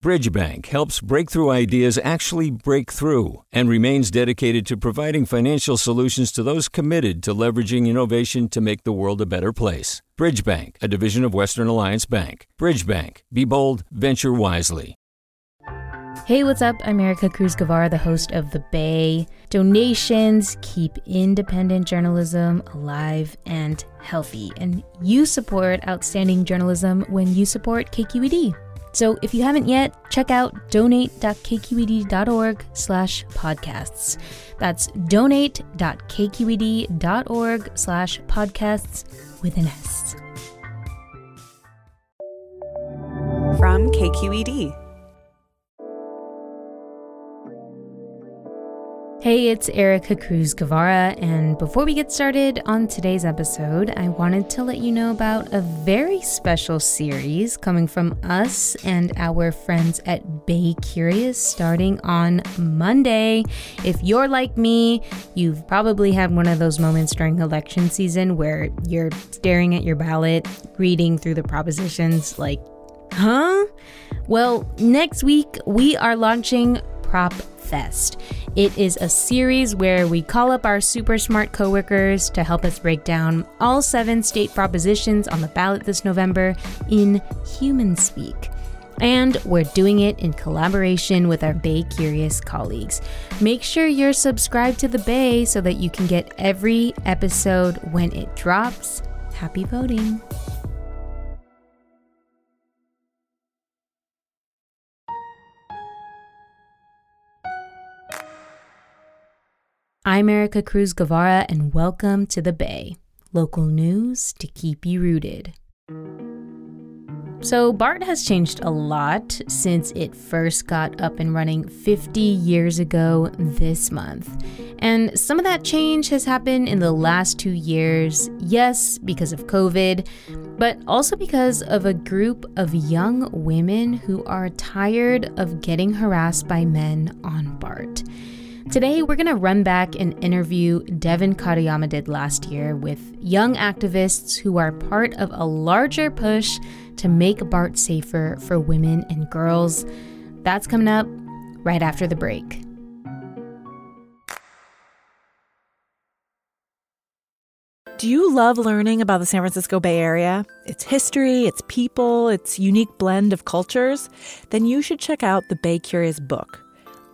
Bridgebank helps breakthrough ideas actually break through and remains dedicated to providing financial solutions to those committed to leveraging innovation to make the world a better place. Bridgebank, a division of Western Alliance Bank. Bridgebank, be bold, venture wisely. Hey, what's up? I'm Erica Cruz Guevara, the host of The Bay. Donations keep independent journalism alive and healthy, and you support outstanding journalism when you support KQED. So if you haven't yet, check out donate.kqed.org slash podcasts. That's donate.kqed.org slash podcasts with an S. From KQED. Hey, it's Erica Cruz Guevara, and before we get started on today's episode, I wanted to let you know about a very special series coming from us and our friends at Bay Curious starting on Monday. If you're like me, you've probably had one of those moments during election season where you're staring at your ballot, reading through the propositions like, huh? Well, next week we are launching Prop Fest. It is a series where we call up our super smart coworkers to help us break down all seven state propositions on the ballot this November in human speak. And we're doing it in collaboration with our Bay Curious colleagues. Make sure you're subscribed to the Bay so that you can get every episode when it drops. Happy voting! I'm Erica Cruz Guevara, and welcome to the Bay. Local news to keep you rooted. So, BART has changed a lot since it first got up and running 50 years ago this month. And some of that change has happened in the last two years, yes, because of COVID, but also because of a group of young women who are tired of getting harassed by men on BART. Today, we're going to run back an interview Devin Katayama did last year with young activists who are part of a larger push to make BART safer for women and girls. That's coming up right after the break. Do you love learning about the San Francisco Bay Area? Its history, its people, its unique blend of cultures? Then you should check out the Bay Curious book.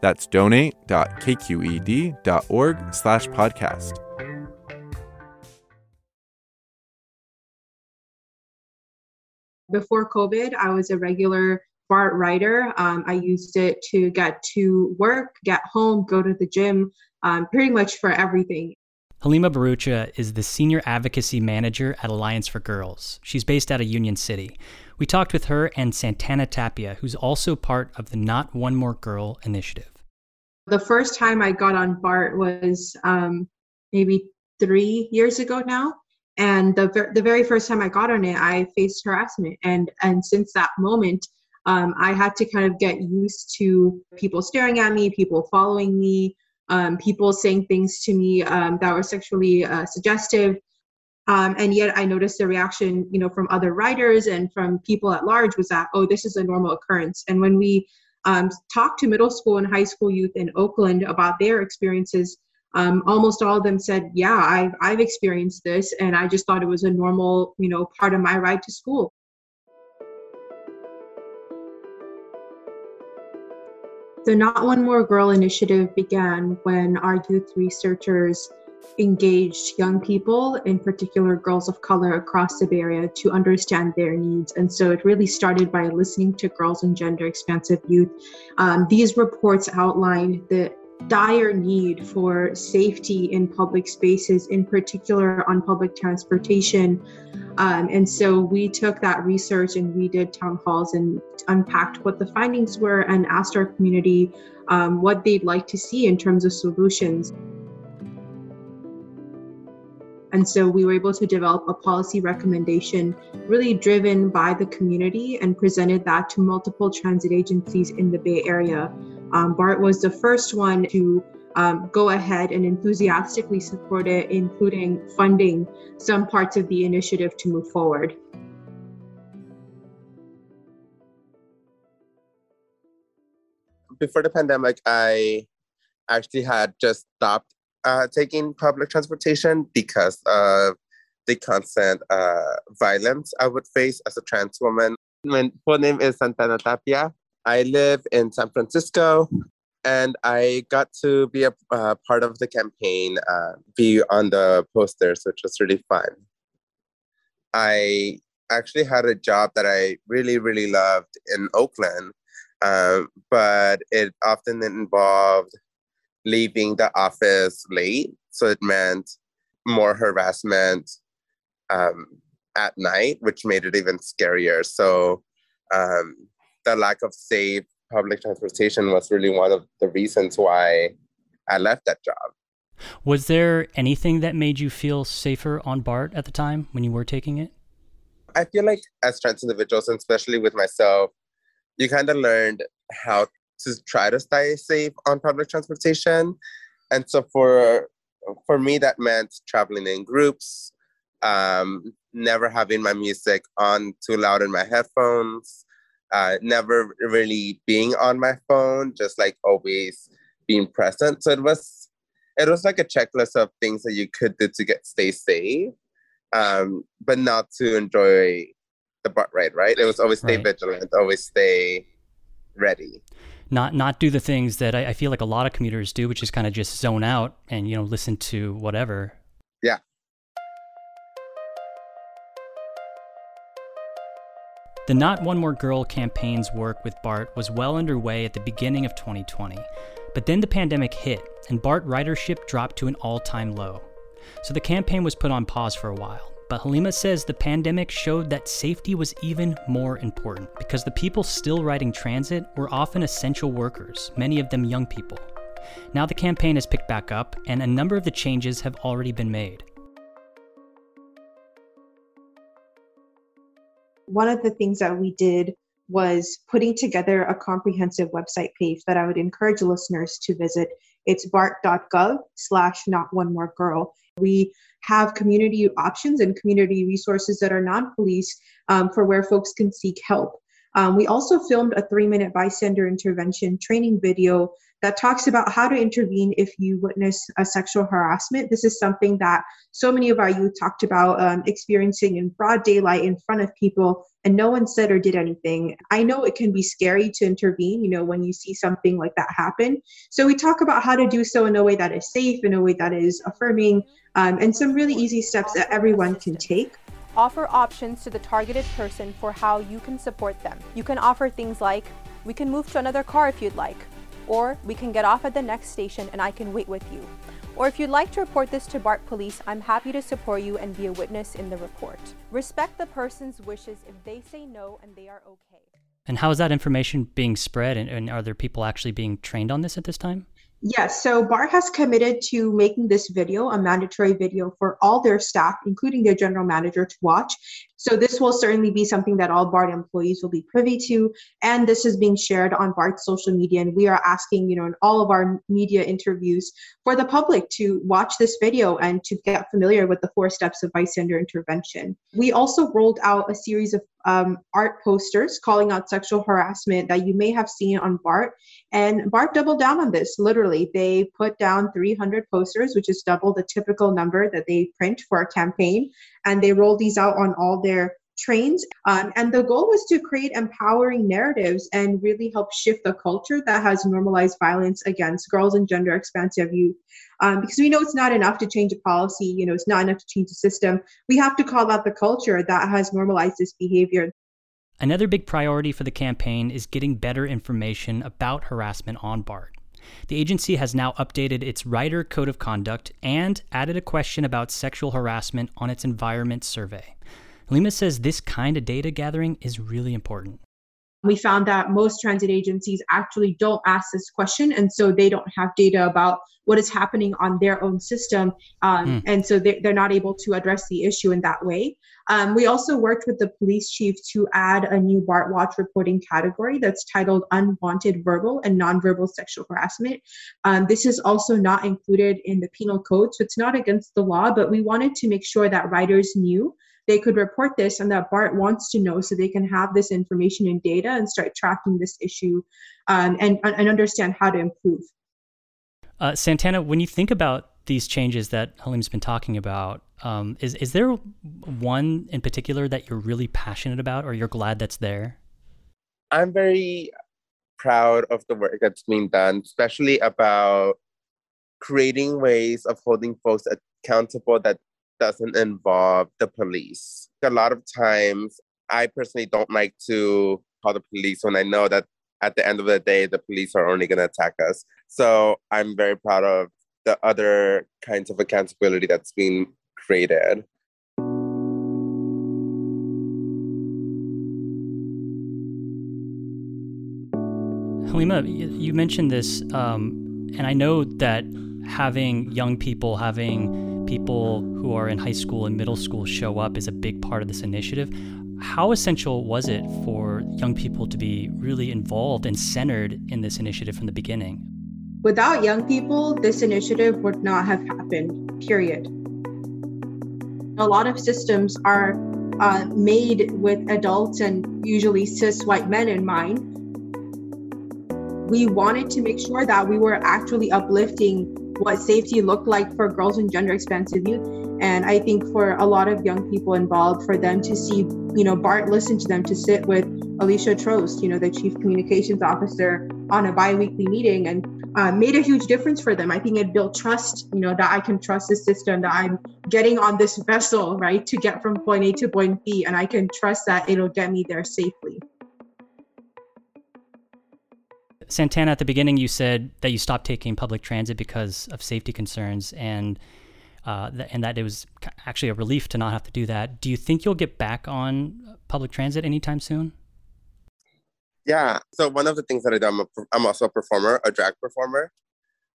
That's donate.kqed.org slash podcast. Before COVID, I was a regular BART writer. Um, I used it to get to work, get home, go to the gym, um, pretty much for everything. Haleema Bharoocha is the Senior Advocacy Manager at Alliance for Girls. She's based out of Union City. We talked with her and Santana Tapia, who's also part of the Not One More Girl initiative. The first time I got on BART was um, maybe three years ago now. And the, ver- the very first time I got on it, I faced harassment. And, and since that moment, um, I had to kind of get used to people staring at me, people following me, um, people saying things to me um, that were sexually uh, suggestive. Um, and yet I noticed the reaction, you know, from other writers and from people at large was that, oh, this is a normal occurrence. And when we um, talked to middle school and high school youth in Oakland about their experiences, um, almost all of them said, yeah, I've, I've experienced this. And I just thought it was a normal, you know, part of my ride to school. The Not One More Girl initiative began when our youth researchers engaged young people, in particular girls of color across the Area, to understand their needs. And so it really started by listening to girls and gender expansive youth. Um, these reports outline the dire need for safety in public spaces, in particular on public transportation. Um, and so we took that research and we did town halls and unpacked what the findings were and asked our community um, what they'd like to see in terms of solutions. And so we were able to develop a policy recommendation really driven by the community and presented that to multiple transit agencies in the Bay Area. Um, BART was the first one to um, go ahead and enthusiastically support it, including funding some parts of the initiative to move forward. Before the pandemic, I actually had just stopped uh, taking public transportation because of the constant uh, violence I would face as a trans woman. My full name is Santana Tapia. I live in San Francisco and I got to be a uh, part of the campaign, uh, be on the posters, which was really fun. I actually had a job that I really, really loved in Oakland, um, but it often involved leaving the office late. So it meant more harassment um, at night, which made it even scarier. So um, the lack of safe public transportation was really one of the reasons why I left that job. Was there anything that made you feel safer on BART at the time when you were taking it? I feel like as trans individuals, and especially with myself, you kind of learned how to try to stay safe on public transportation. And so for for me, that meant traveling in groups, um, never having my music on too loud in my headphones, uh, never really being on my phone, just like always being present. So it was it was like a checklist of things that you could do to get stay safe, um, but not to enjoy the BART ride. Right? It was always stay right. vigilant, always stay ready. Not not do the things that I, I feel like a lot of commuters do, which is kind of just zone out and you know listen to whatever. Yeah. The Not One More Girl campaign's work with BART was well underway at the beginning of 2020, but then the pandemic hit and BART ridership dropped to an all time low. So the campaign was put on pause for a while. But Haleema says the pandemic showed that safety was even more important because the people still riding transit were often essential workers, many of them young people. Now the campaign has picked back up, and a number of the changes have already been made. One of the things that we did was putting together a comprehensive website page that I would encourage listeners to visit. It's bart.gov slash not one more girl. We have community options and community resources that are non-police um, for where folks can seek help. Um, we also filmed a three minute bystander intervention training video that talks about how to intervene if you witness a sexual harassment. This is something that so many of our youth talked about um, experiencing in broad daylight in front of people, and no one said or did anything. I know it can be scary to intervene, you know, when you see something like that happen. So we talk about how to do so in a way that is safe, in a way that is affirming, um, and some really easy steps that everyone can take offer options to the targeted person for how you can support them. You can offer things like, we can move to another car if you'd like, or we can get off at the next station and I can wait with you. Or if you'd like to report this to BART Police, I'm happy to support you and be a witness in the report. Respect the person's wishes if they say no and they are okay. And how is that information being spread? And, and are there people actually being trained on this at this time? Yes, so BART has committed to making this video a mandatory video for all their staff, including their general manager, to watch. So this will certainly be something that all BART employees will be privy to, and this is being shared on BART's social media. And we are asking, you know, in all of our media interviews for the public to watch this video and to get familiar with the four steps of bystander intervention. We also rolled out a series of um, art posters calling out sexual harassment that you may have seen on BART. And BART doubled down on this, literally. They put down 300 posters, which is double the typical number that they print for a campaign. And they rolled these out on all their trains. Um, and the goal was to create empowering narratives and really help shift the culture that has normalized violence against girls and gender expansive youth. Um, because we know it's not enough to change a policy, you know, it's not enough to change the system. We have to call out the culture that has normalized this behavior. Another big priority for the campaign is getting better information about harassment on BART. The agency has now updated its Rider Code of Conduct and added a question about sexual harassment on its environment survey. Haleema says this kind of data gathering is really important. We found that most transit agencies actually don't ask this question, and so they don't have data about what is happening on their own system, um, mm. and so they, are not able to address the issue in that way. Um, we also worked with the police chief to add a new BART Watch reporting category that's titled Unwanted Verbal and Nonverbal Sexual Harassment. Um, this is also not included in the penal code, so it's not against the law, but we wanted to make sure that riders knew they could report this and that BART wants to know so they can have this information and data and start tracking this issue um, and, and understand how to improve. Uh, Santana, when you think about these changes that Haleema's been talking about, um, is, is there one in particular that you're really passionate about or you're glad that's there? I'm very proud of the work that's being done, especially about creating ways of holding folks accountable that doesn't involve the police. A lot of times, I personally don't like to call the police when I know that at the end of the day, the police are only going to attack us. So I'm very proud of the other kinds of accountability that's been created. Haleema, you mentioned this, um, and I know that having young people, having people who are in high school and middle school show up is a big part of this initiative. How essential was it for young people to be really involved and centered in this initiative from the beginning? Without young people, this initiative would not have happened, period. A lot of systems are uh, made with adults and usually cis white men in mind. We wanted to make sure that we were actually uplifting what safety looked like for girls and gender expansive youth. And I think for a lot of young people involved, for them to see, you know, Bart listen to them, to sit with Alicia Trost, you know, the chief communications officer, on a bi-weekly meeting and uh, made a huge difference for them. I think it built trust, you know, that I can trust the system, that I'm getting on this vessel, right, to get from point A to point B, and I can trust that it'll get me there safely. Santana, at the beginning, you said that you stopped taking public transit because of safety concerns, and uh, th- and that it was actually a relief to not have to do that. Do you think you'll get back on public transit anytime soon? Yeah. So one of the things that I do, I'm, a, I'm also a performer, a drag performer.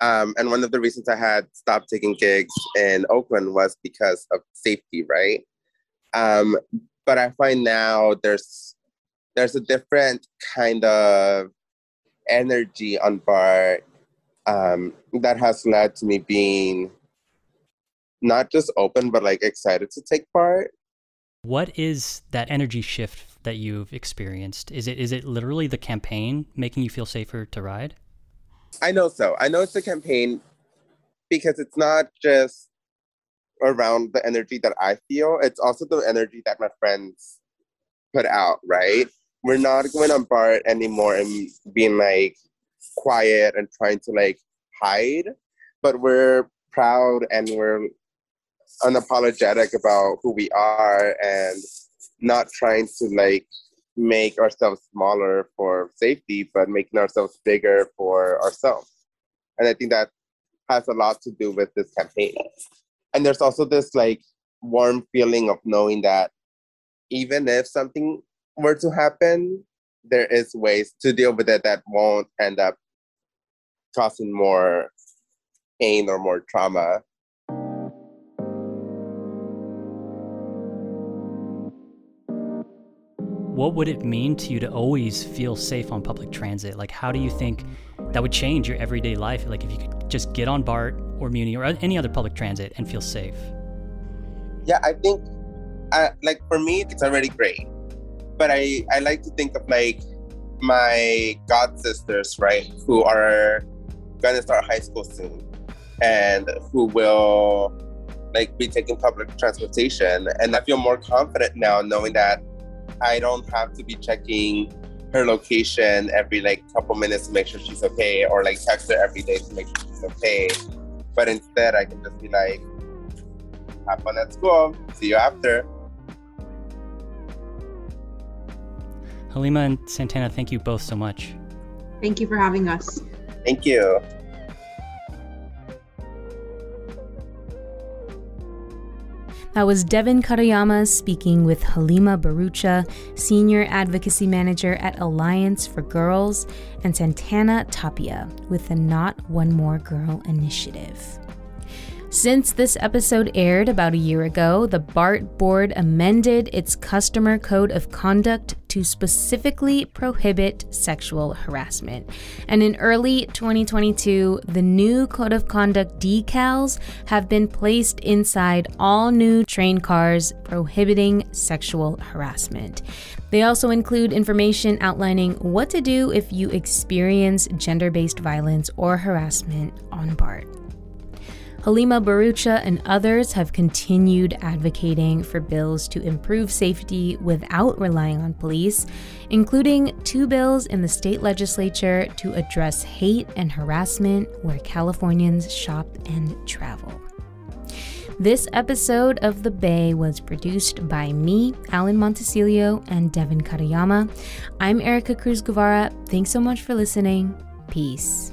Um, and one of the reasons I had stopped taking gigs in Oakland was because of safety, right? Um, but I find now there's there's a different kind of energy on BART um, that has led to me being not just open, but like excited to take part. What is that energy shift that you've experienced? Is it is it literally the campaign making you feel safer to ride? I know so. I know it's the campaign because it's not just around the energy that I feel, it's also the energy that my friends put out, right? We're not going on BART anymore and being like quiet and trying to like hide, but we're proud and we're unapologetic about who we are and not trying to like make ourselves smaller for safety, but making ourselves bigger for ourselves. And I think that has a lot to do with this campaign. And there's also this like warm feeling of knowing that even if something were to happen, there is ways to deal with it that won't end up causing more pain or more trauma. What would it mean to you to always feel safe on public transit? Like, how do you think that would change your everyday life? Like, if you could just get on BART or Muni or any other public transit and feel safe? Yeah, I think, uh, like, for me, it's already great but I, I like to think of like my god sisters, right, who are gonna start high school soon and who will like be taking public transportation. And I feel more confident now knowing that I don't have to be checking her location every like couple minutes to make sure she's okay or like text her every day to make sure she's okay. But instead I can just be like, have fun at school. See you after. Haleema and Santana, thank you both so much. Thank you for having us. Thank you. That was Devin Katayama speaking with Haleema Bharoocha, Senior Advocacy Manager at Alliance for Girls, and Santana Tapia with the Not One More Girl initiative. Since this episode aired about a year ago, the BART board amended its customer code of conduct to specifically prohibit sexual harassment. And in early 2022, the new code of conduct decals have been placed inside all new train cars prohibiting sexual harassment. They also include information outlining what to do if you experience gender based violence or harassment on BART. Haleema Bharoocha and others have continued advocating for bills to improve safety without relying on police, including two bills in the state legislature to address hate and harassment where Californians shop and travel. This episode of The Bay was produced by me, Alan Montecillo, and Devin Katayama. I'm Erica Cruz Guevara. Thanks so much for listening. Peace.